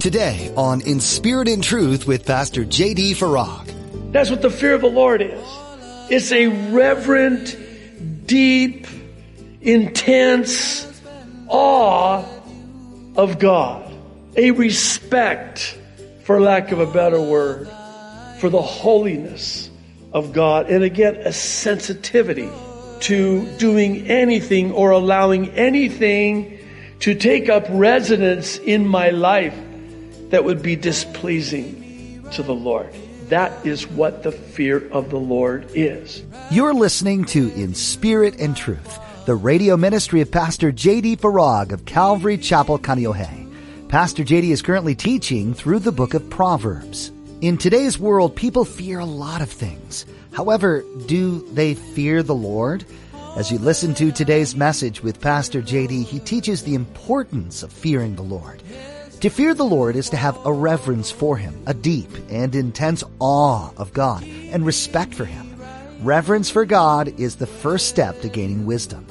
Today on In Spirit and Truth with Pastor J.D. Farag. That's what the fear of the Lord is. It's a reverent, deep, intense awe of God. A respect, for lack of a better word, for the holiness of God. And again, a sensitivity to doing anything or allowing anything to take up residence in my life that would be displeasing to the Lord. That is what the fear of the Lord is. You're listening to In Spirit and Truth, the radio ministry of Pastor J.D. Farag of Calvary Chapel, Kaneohe. Pastor J.D. is currently teaching through the book of Proverbs. In today's world, people fear a lot of things. However, do they fear the Lord? As you listen to today's message with Pastor JD, he teaches the importance of fearing the Lord. To fear the Lord is to have a reverence for Him, a deep and intense awe of God, and respect for Him. Reverence for God is the first step to gaining wisdom.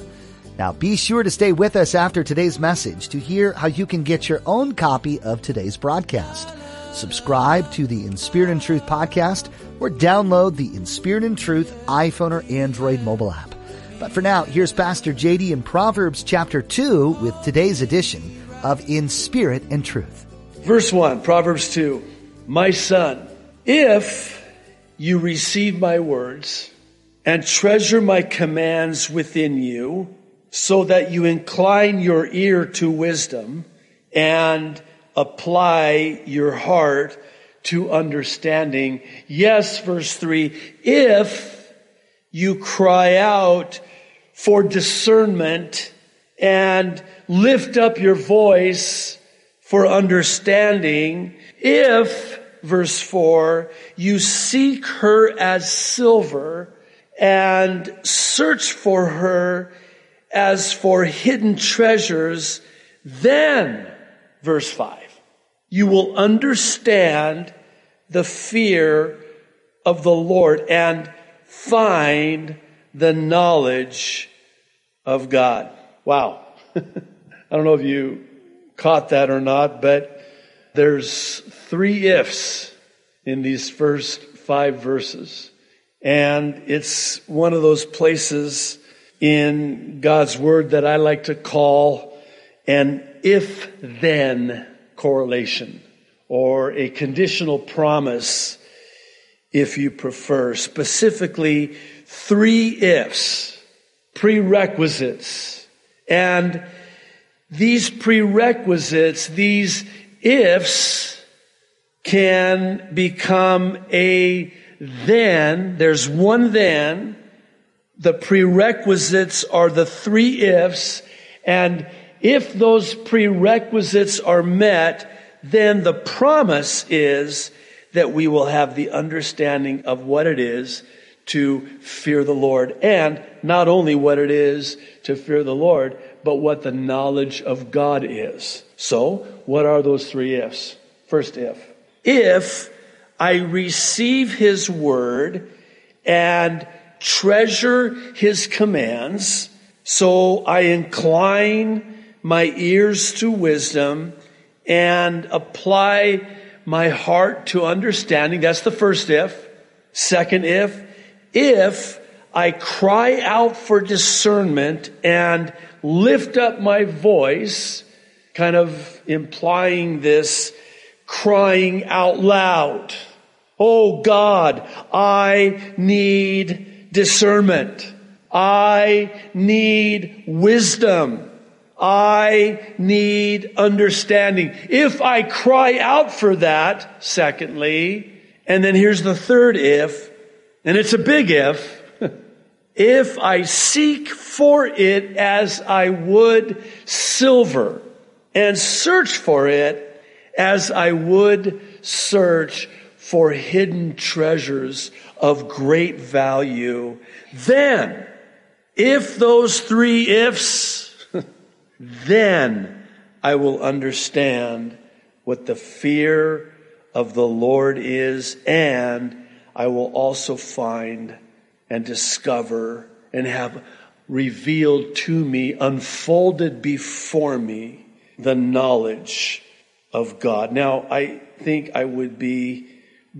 Now be sure to stay with us after today's message to hear how you can get your own copy of today's broadcast. Subscribe to the In Spirit and Truth podcast or download the In Spirit and Truth iPhone or Android mobile app. But for now, here's Pastor JD in Proverbs chapter 2 with today's edition of In Spirit and Truth. Verse 1, Proverbs 2. My son, if you receive my words and treasure my commands within you, so that you incline your ear to wisdom and apply your heart to understanding. Yes, verse 3, if you cry out for discernment and lift up your voice for understanding if, verse 4, you seek her as silver and search for her as for hidden treasures, then, verse 5, you will understand the fear of the Lord and find the knowledge of God. Wow. I don't know if you caught that or not, but there's three ifs in these first five verses. And it's one of those places in God's word that I like to call an if then correlation or a conditional promise if you prefer. Specifically, three ifs, prerequisites. And these prerequisites, these ifs can become a then. There's one then. The prerequisites are the three ifs. And if those prerequisites are met, then the promise is that we will have the understanding of what it is to fear the Lord. And not only what it is to fear the Lord, but what the knowledge of God is. So, what are those three ifs? First if. If I receive His word and treasure His commands, so I incline my ears to wisdom and apply my heart to understanding. That's the first if. Second if, if I cry out for discernment and lift up my voice, kind of implying this crying out loud. Oh God, I need discernment. I need wisdom. I need understanding. If I cry out for that, secondly, and then here's the third if, and it's a big if, if I seek for it as I would silver and search for it as I would search for hidden treasures of great value, then if those three ifs, then I will understand what the fear of the Lord is and I will also find and discover and have revealed to me, unfolded before me, the knowledge of God. Now, I think I would be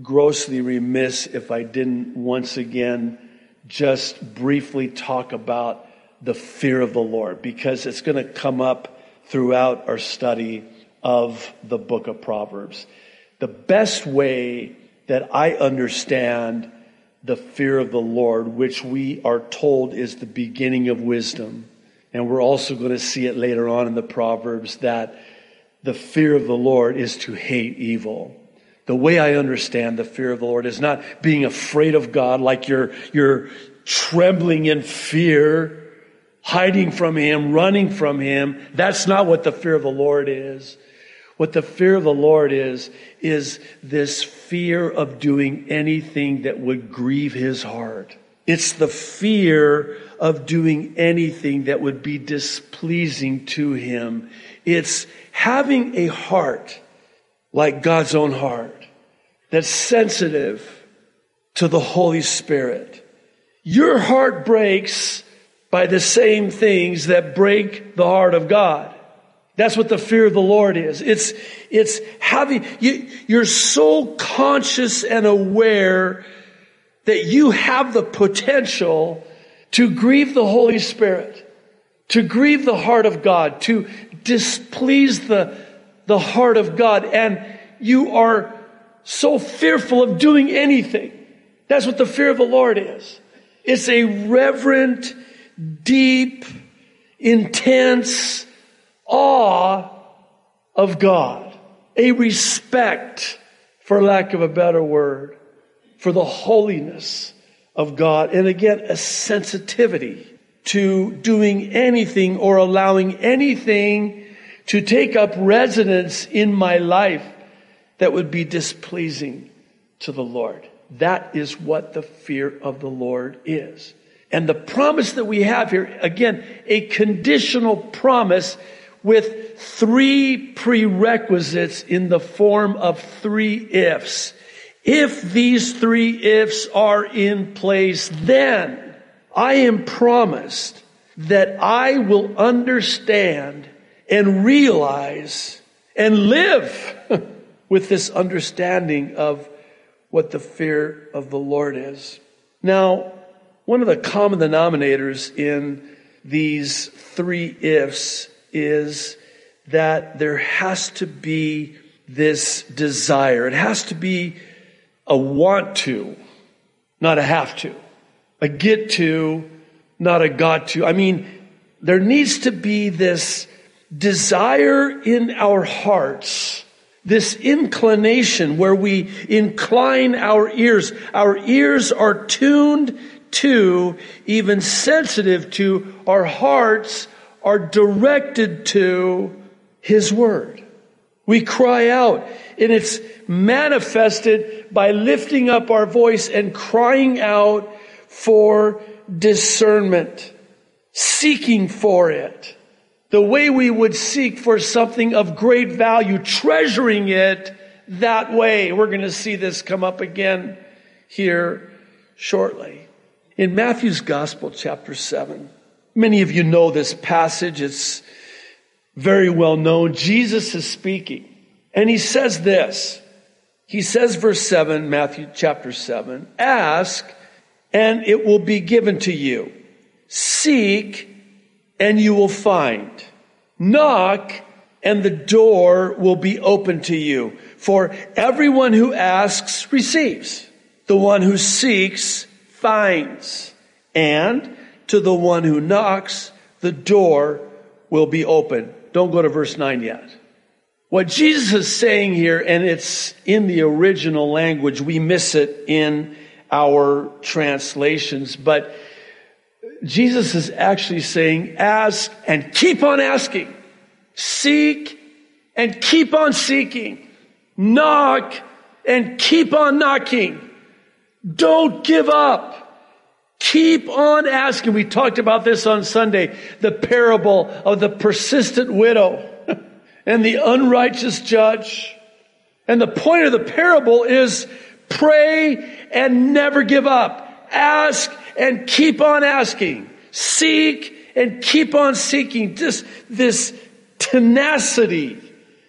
grossly remiss if I didn't once again just briefly talk about the fear of the Lord because it's going to come up throughout our study of the book of Proverbs. The best way that I understand the fear of the Lord, which we are told is the beginning of wisdom, and we're also going to see it later on in the Proverbs that the fear of the Lord is to hate evil. The way I understand the fear of the Lord is not being afraid of God like you're, you're trembling in fear, hiding from Him, running from Him. That's not what the fear of the Lord is. What the fear of the Lord is, is this fear of doing anything that would grieve His heart. It's the fear of doing anything that would be displeasing to Him. It's having a heart like God's own heart that's sensitive to the Holy Spirit. Your heart breaks by the same things that break the heart of God. That's what the fear of the Lord is. It's, it's having, you, you're so conscious and aware that you have the potential to grieve the Holy Spirit, to grieve the heart of God, to displease the, the heart of God. And you are so fearful of doing anything. That's what the fear of the Lord is. It's a reverent, deep, intense awe of God, a respect, for lack of a better word, for the holiness of God. And again, a sensitivity to doing anything or allowing anything to take up residence in my life that would be displeasing to the Lord. That is what the fear of the Lord is. And the promise that we have here, again, a conditional promise with three prerequisites in the form of three ifs. If these three ifs are in place, then I am promised that I will understand and realize and live with this understanding of what the fear of the Lord is. Now, one of the common denominators in these three ifs is that there has to be this desire. It has to be a want to, not a have to. A get to, not a got to. I mean, there needs to be this desire in our hearts this inclination where we incline our ears. Our ears are tuned to, even sensitive to, our hearts are directed to His Word. We cry out, and it's manifested by lifting up our voice and crying out for discernment, seeking for it the way we would seek for something of great value, treasuring it that way. We're going to see this come up again here shortly. In Matthew's Gospel, chapter 7, many of you know this passage. It's very well known. Jesus is speaking, and he says this. He says, verse 7, Matthew chapter 7, ask and it will be given to you. Seek and you will find. Knock and the door will be open to you. For everyone who asks receives. The one who seeks finds. And to the one who knocks, the door will be open. Don't go to verse 9 yet. What Jesus is saying here, and it's in the original language, we miss it in our translations, but Jesus is actually saying, ask and keep on asking. Seek and keep on seeking. Knock and keep on knocking. Don't give up. Keep on asking. We talked about this on Sunday, the parable of the persistent widow and the unrighteous judge. And the point of the parable is pray and never give up. Ask and keep on asking. Seek and keep on seeking. Just this tenacity,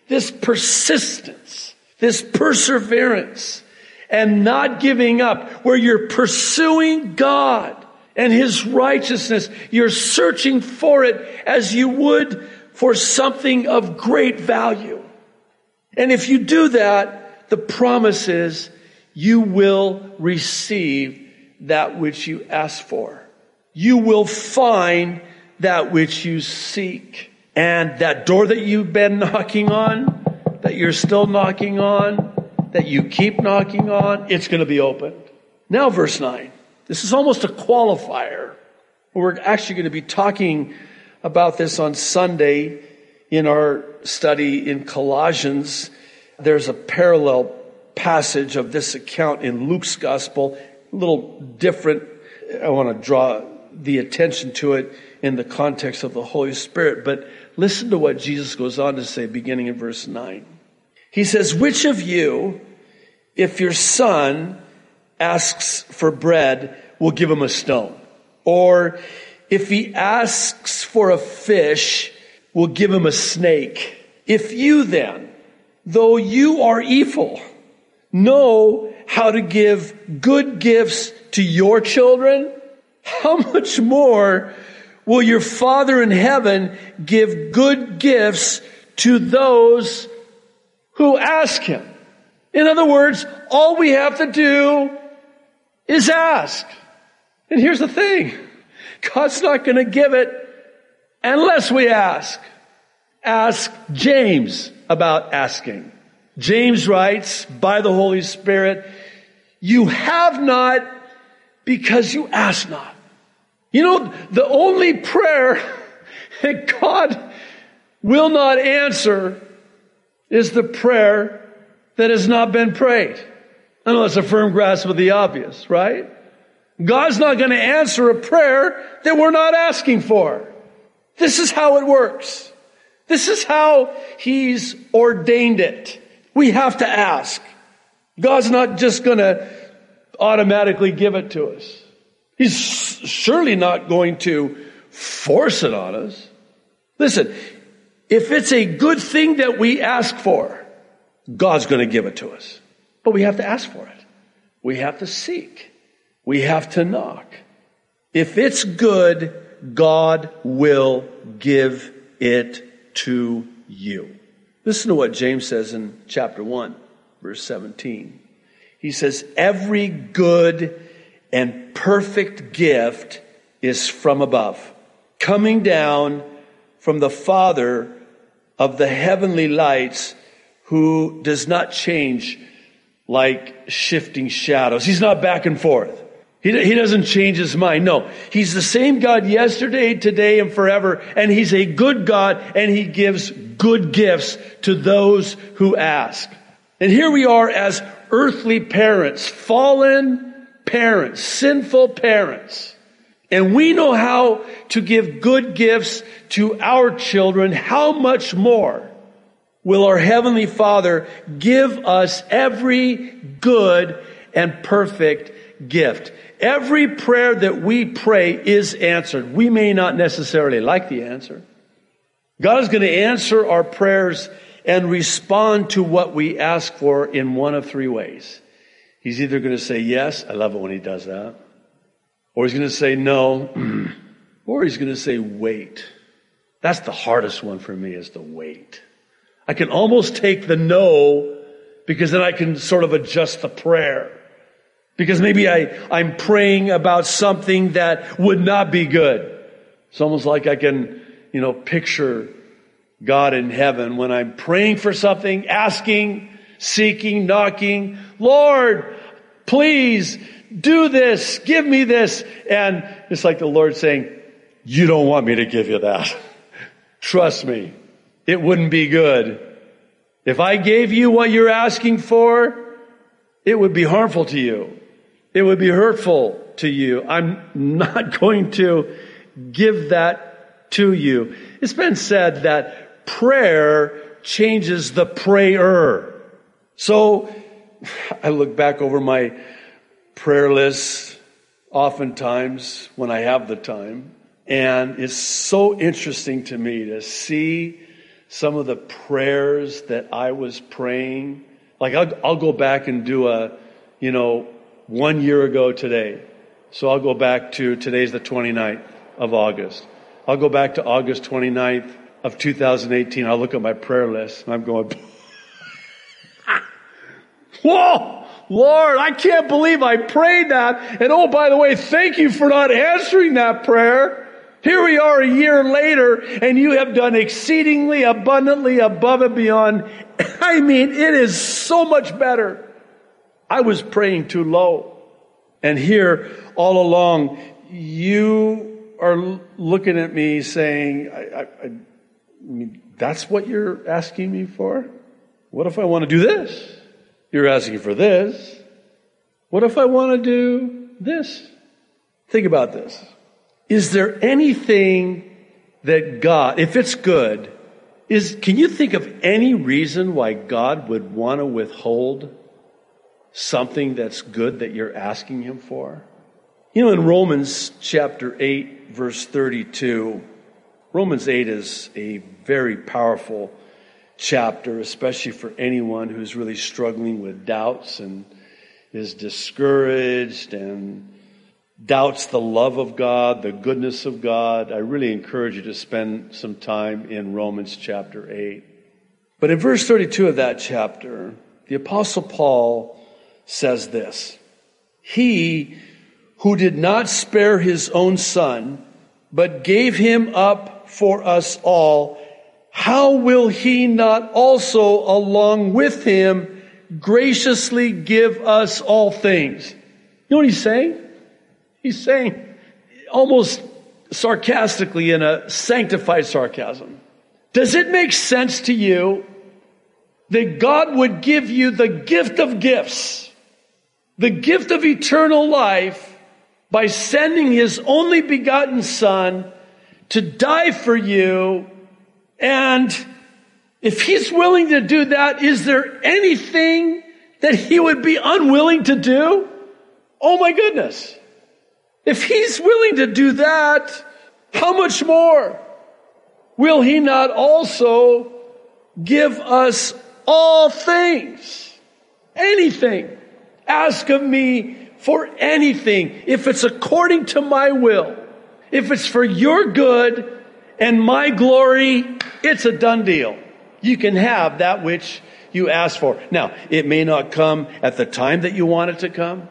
this persistence, this perseverance, and not giving up, where you're pursuing God and His righteousness. You're searching for it as you would for something of great value. And if you do that, the promise is you will receive that which you ask for. You will find that which you seek. And that door that you've been knocking on, that you're still knocking on, that you keep knocking on, it's going to be opened. Now, verse 9. This is almost a qualifier. We're actually going to be talking about this on Sunday in our study in Colossians. There's a parallel passage of this account in Luke's gospel, a little different. I want to draw the attention to it in the context of the Holy Spirit. But listen to what Jesus goes on to say beginning in verse 9. He says, Which of you, if your son asks for bread, will give him a stone? Or if he asks for a fish, will give him a snake? If you then, though you are evil, know how to give good gifts to your children, how much more will your Father in heaven give good gifts to those who ask him? In other words, all we have to do is ask. And here's the thing. God's not going to give it unless we ask. Ask James about asking. James writes by the Holy Spirit, you have not because you ask not. You know, the only prayer that God will not answer is the prayer that has not been prayed. It's a firm grasp of the obvious, right? God's not going to answer a prayer that we're not asking for. This is how it works. This is how He's ordained it. We have to ask. God's not just going to automatically give it to us. He's surely not going to force it on us. Listen, if it's a good thing that we ask for, God's going to give it to us. But we have to ask for it. We have to seek. We have to knock. If it's good, God will give it to you. Listen to what James says in chapter 1, verse 17. He says, Every good and perfect gift is from above, coming down from the Father of the heavenly lights, who does not change like shifting shadows. He's not back and forth. He, he doesn't change his mind. No, he's the same God yesterday, today, and forever. And he's a good God and he gives good gifts to those who ask. And here we are as earthly parents, fallen parents, sinful parents. And we know how to give good gifts to our children. How much more will our Heavenly Father give us every good and perfect gift? Every prayer that we pray is answered. We may not necessarily like the answer. God is going to answer our prayers and respond to what we ask for in one of three ways. He's either going to say yes, I love it when he does that, or he's going to say no, or he's going to say wait. That's the hardest one for me is the wait. I can almost take the no because then I can sort of adjust the prayer. Because maybe I, I'm praying about something that would not be good. It's almost like I can, you know, picture God in heaven when I'm praying for something, asking, seeking, knocking. Lord, please do this. Give me this. And it's like the Lord saying, you don't want me to give you that. Trust me. It wouldn't be good. If I gave you what you're asking for, it would be harmful to you. It would be hurtful to you. I'm not going to give that to you. It's been said that prayer changes the prayer. So I look back over my prayer list oftentimes when I have the time. And it's so interesting to me to see some of the prayers that I was praying. Like I'll, I'll go back and do a, you know, one year ago today. So I'll go back to today's the 29th of August. I'll go back to August 29th of 2018. I'll look at my prayer list and I'm going, whoa, Lord, I can't believe I prayed that. And oh, by the way, thank you for not answering that prayer. Here we are a year later and you have done exceedingly abundantly above and beyond. I mean, it is so much better. I was praying too low. And here, all along, you are looking at me saying, I, I, I mean, that's what you're asking me for? What if I want to do this? You're asking for this. What if I want to do this? Think about this. Is there anything that God, if it's good, is, can you think of any reason why God would want to withhold something that's good that you're asking Him for? You know, in Romans chapter 8, verse 32, Romans 8 is a very powerful chapter, especially for anyone who's really struggling with doubts and is discouraged and doubts the love of God, the goodness of God, I really encourage you to spend some time in Romans chapter 8. But in verse 32 of that chapter, the apostle Paul says this, He who did not spare his own son, but gave him up for us all, how will he not also along with him graciously give us all things? You know what he's saying? He's saying almost sarcastically in a sanctified sarcasm. Does it make sense to you that God would give you the gift of gifts, the gift of eternal life by sending his only begotten son to die for you? And if he's willing to do that, is there anything that he would be unwilling to do? Oh my goodness. If he's willing to do that, how much more will he not also give us all things? Anything. Ask of me for anything. If it's according to my will, if it's for your good and my glory, it's a done deal. You can have that which you ask for. Now, it may not come at the time that you want it to come.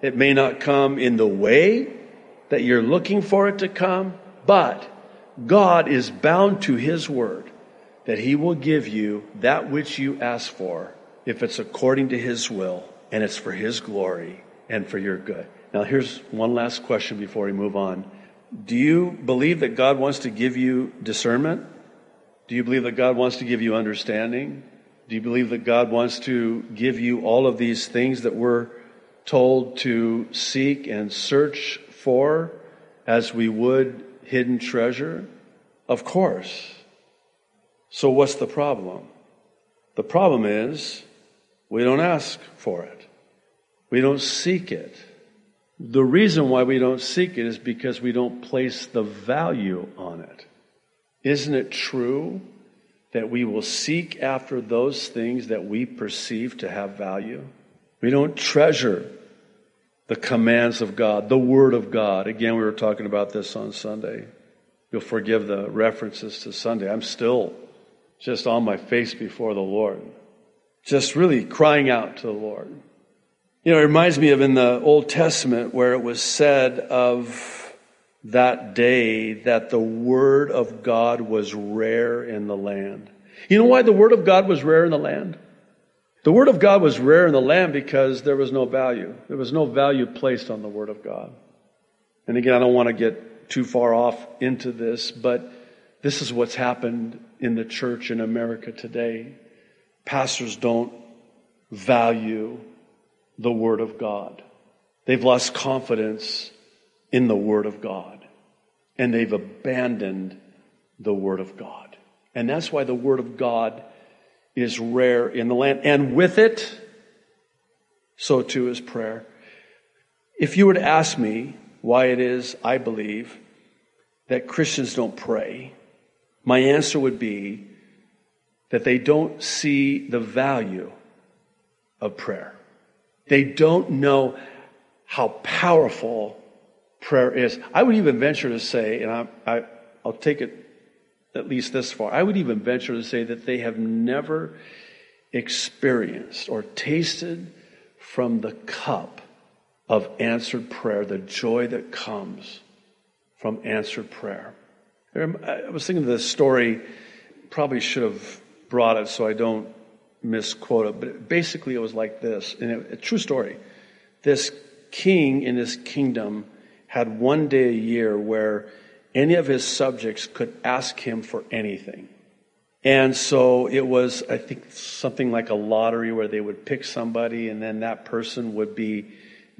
It may not come in the way that you're looking for it to come, but God is bound to His word that He will give you that which you ask for if it's according to His will and it's for His glory and for your good. Now, here's one last question before we move on. Do you believe that God wants to give you discernment? Do you believe that God wants to give you understanding? Do you believe that God wants to give you all of these things that we're told to seek and search for as we would hidden treasure? Of course. So, what's the problem? The problem is we don't ask for it, we don't seek it. The reason why we don't seek it is because we don't place the value on it. Isn't it true that we will seek after those things that we perceive to have value? We don't treasure the commands of God, the Word of God. Again, we were talking about this on Sunday. You'll forgive the references to Sunday. I'm still just on my face before the Lord, just really crying out to the Lord. You know, it reminds me of in the Old Testament where it was said of that day that the Word of God was rare in the land. You know why the Word of God was rare in the land? The Word of God was rare in the land because there was no value. There was no value placed on the Word of God. And again, I don't want to get too far off into this, but this is what's happened in the church in America today. Pastors don't value the Word of God. They've lost confidence in the Word of God. And they've abandoned the Word of God. And that's why the Word of God is rare in the land. And with it, so too is prayer. If you were to ask me why it is I believe that Christians don't pray, my answer would be that they don't see the value of prayer. They don't know how powerful prayer is. I would even venture to say, and I, I, I'll take it at least this far, I would even venture to say that they have never experienced or tasted from the cup of answered prayer, the joy that comes from answered prayer. I was thinking of this story, probably should have brought it so I don't misquote it, but basically it was like this, and a true story. This king in this kingdom had one day a year where any of his subjects could ask him for anything. And so it was, I think, something like a lottery where they would pick somebody and then that person would be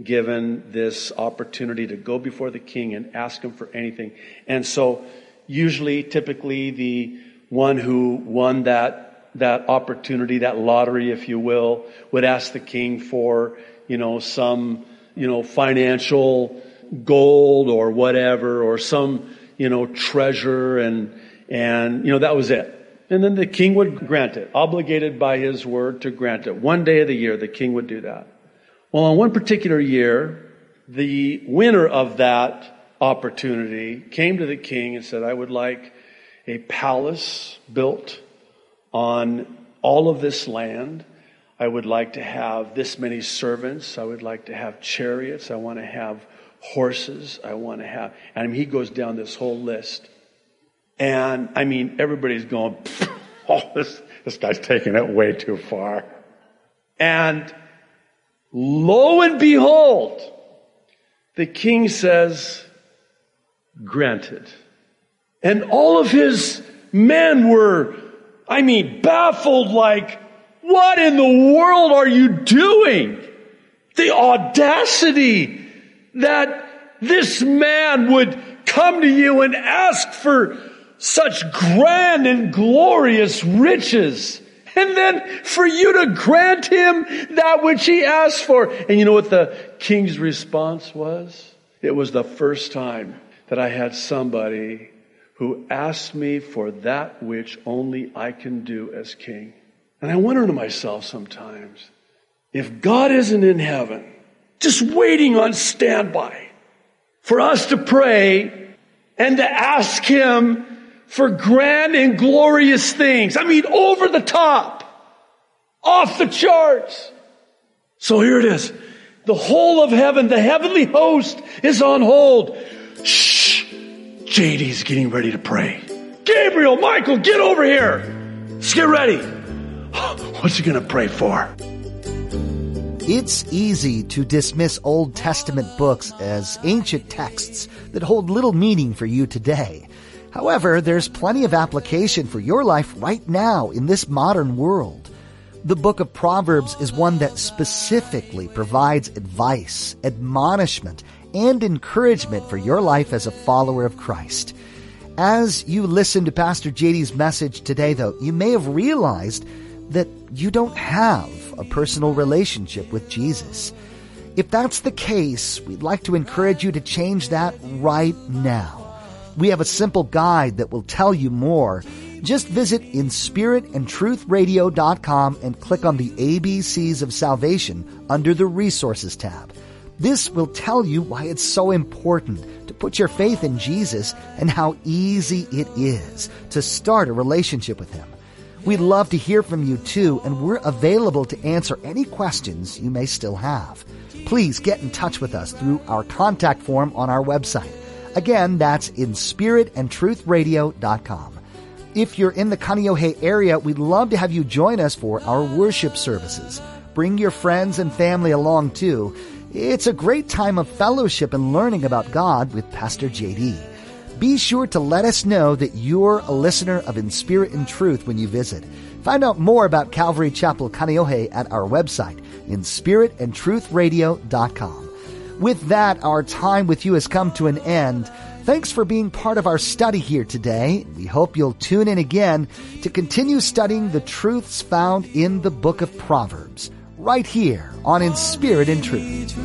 given this opportunity to go before the king and ask him for anything. And so usually, typically, the one who won that, that opportunity, that lottery, if you will, would ask the king for, you know, some, you know, financial gold or whatever, or some, you know, treasure and, and, you know, that was it. And then the king would grant it, obligated by his word to grant it. One day of the year, the king would do that. Well, on one particular year, the winner of that opportunity came to the king and said, I would like a palace built on all of this land. I would like to have this many servants. I would like to have chariots. I want to have horses. I want to have, and I mean, he goes down this whole list. And I mean, everybody's going, oh, this, this guy's taking it way too far. And Lo and behold, the king says, granted. And all of his men were, I mean, baffled like, what in the world are you doing? The audacity that this man would come to you and ask for such grand and glorious riches. And then for you to grant him that which he asked for. And you know what the king's response was? It was the first time that I had somebody who asked me for that which only I can do as king. And I wonder to myself sometimes, if God isn't in heaven, just waiting on standby for us to pray and to ask him for grand and glorious things. I mean, over the top, off the charts. So here it is. The whole of heaven, the heavenly host is on hold. Shh. JD's getting ready to pray. Gabriel, Michael, get over here. Let's get ready. What's he going to pray for? It's easy to dismiss Old Testament books as ancient texts that hold little meaning for you today. However, there's plenty of application for your life right now in this modern world. The book of Proverbs is one that specifically provides advice, admonishment, and encouragement for your life as a follower of Christ. As you listen to Pastor JD's message today, though, you may have realized that you don't have a personal relationship with Jesus. If that's the case, we'd like to encourage you to change that right now. We have a simple guide that will tell you more. Just visit inspiritandtruthradio.com and click on the ABCs of Salvation under the Resources tab. This will tell you why it's so important to put your faith in Jesus and how easy it is to start a relationship with Him. We'd love to hear from you too, and we're available to answer any questions you may still have. Please get in touch with us through our contact form on our website Again, that's in spiritandtruthradio.com. If you're in the Kaneohe area, we'd love to have you join us for our worship services. Bring your friends and family along too. It's a great time of fellowship and learning about God with Pastor JD. Be sure to let us know that you're a listener of In Spirit and Truth when you visit. Find out more about Calvary Chapel Kaneohe at our website, in spiritandtruthradio.com. With that, our time with you has come to an end. Thanks for being part of our study here today. We hope you'll tune in again to continue studying the truths found in the book of Proverbs, right here on In Spirit and Truth.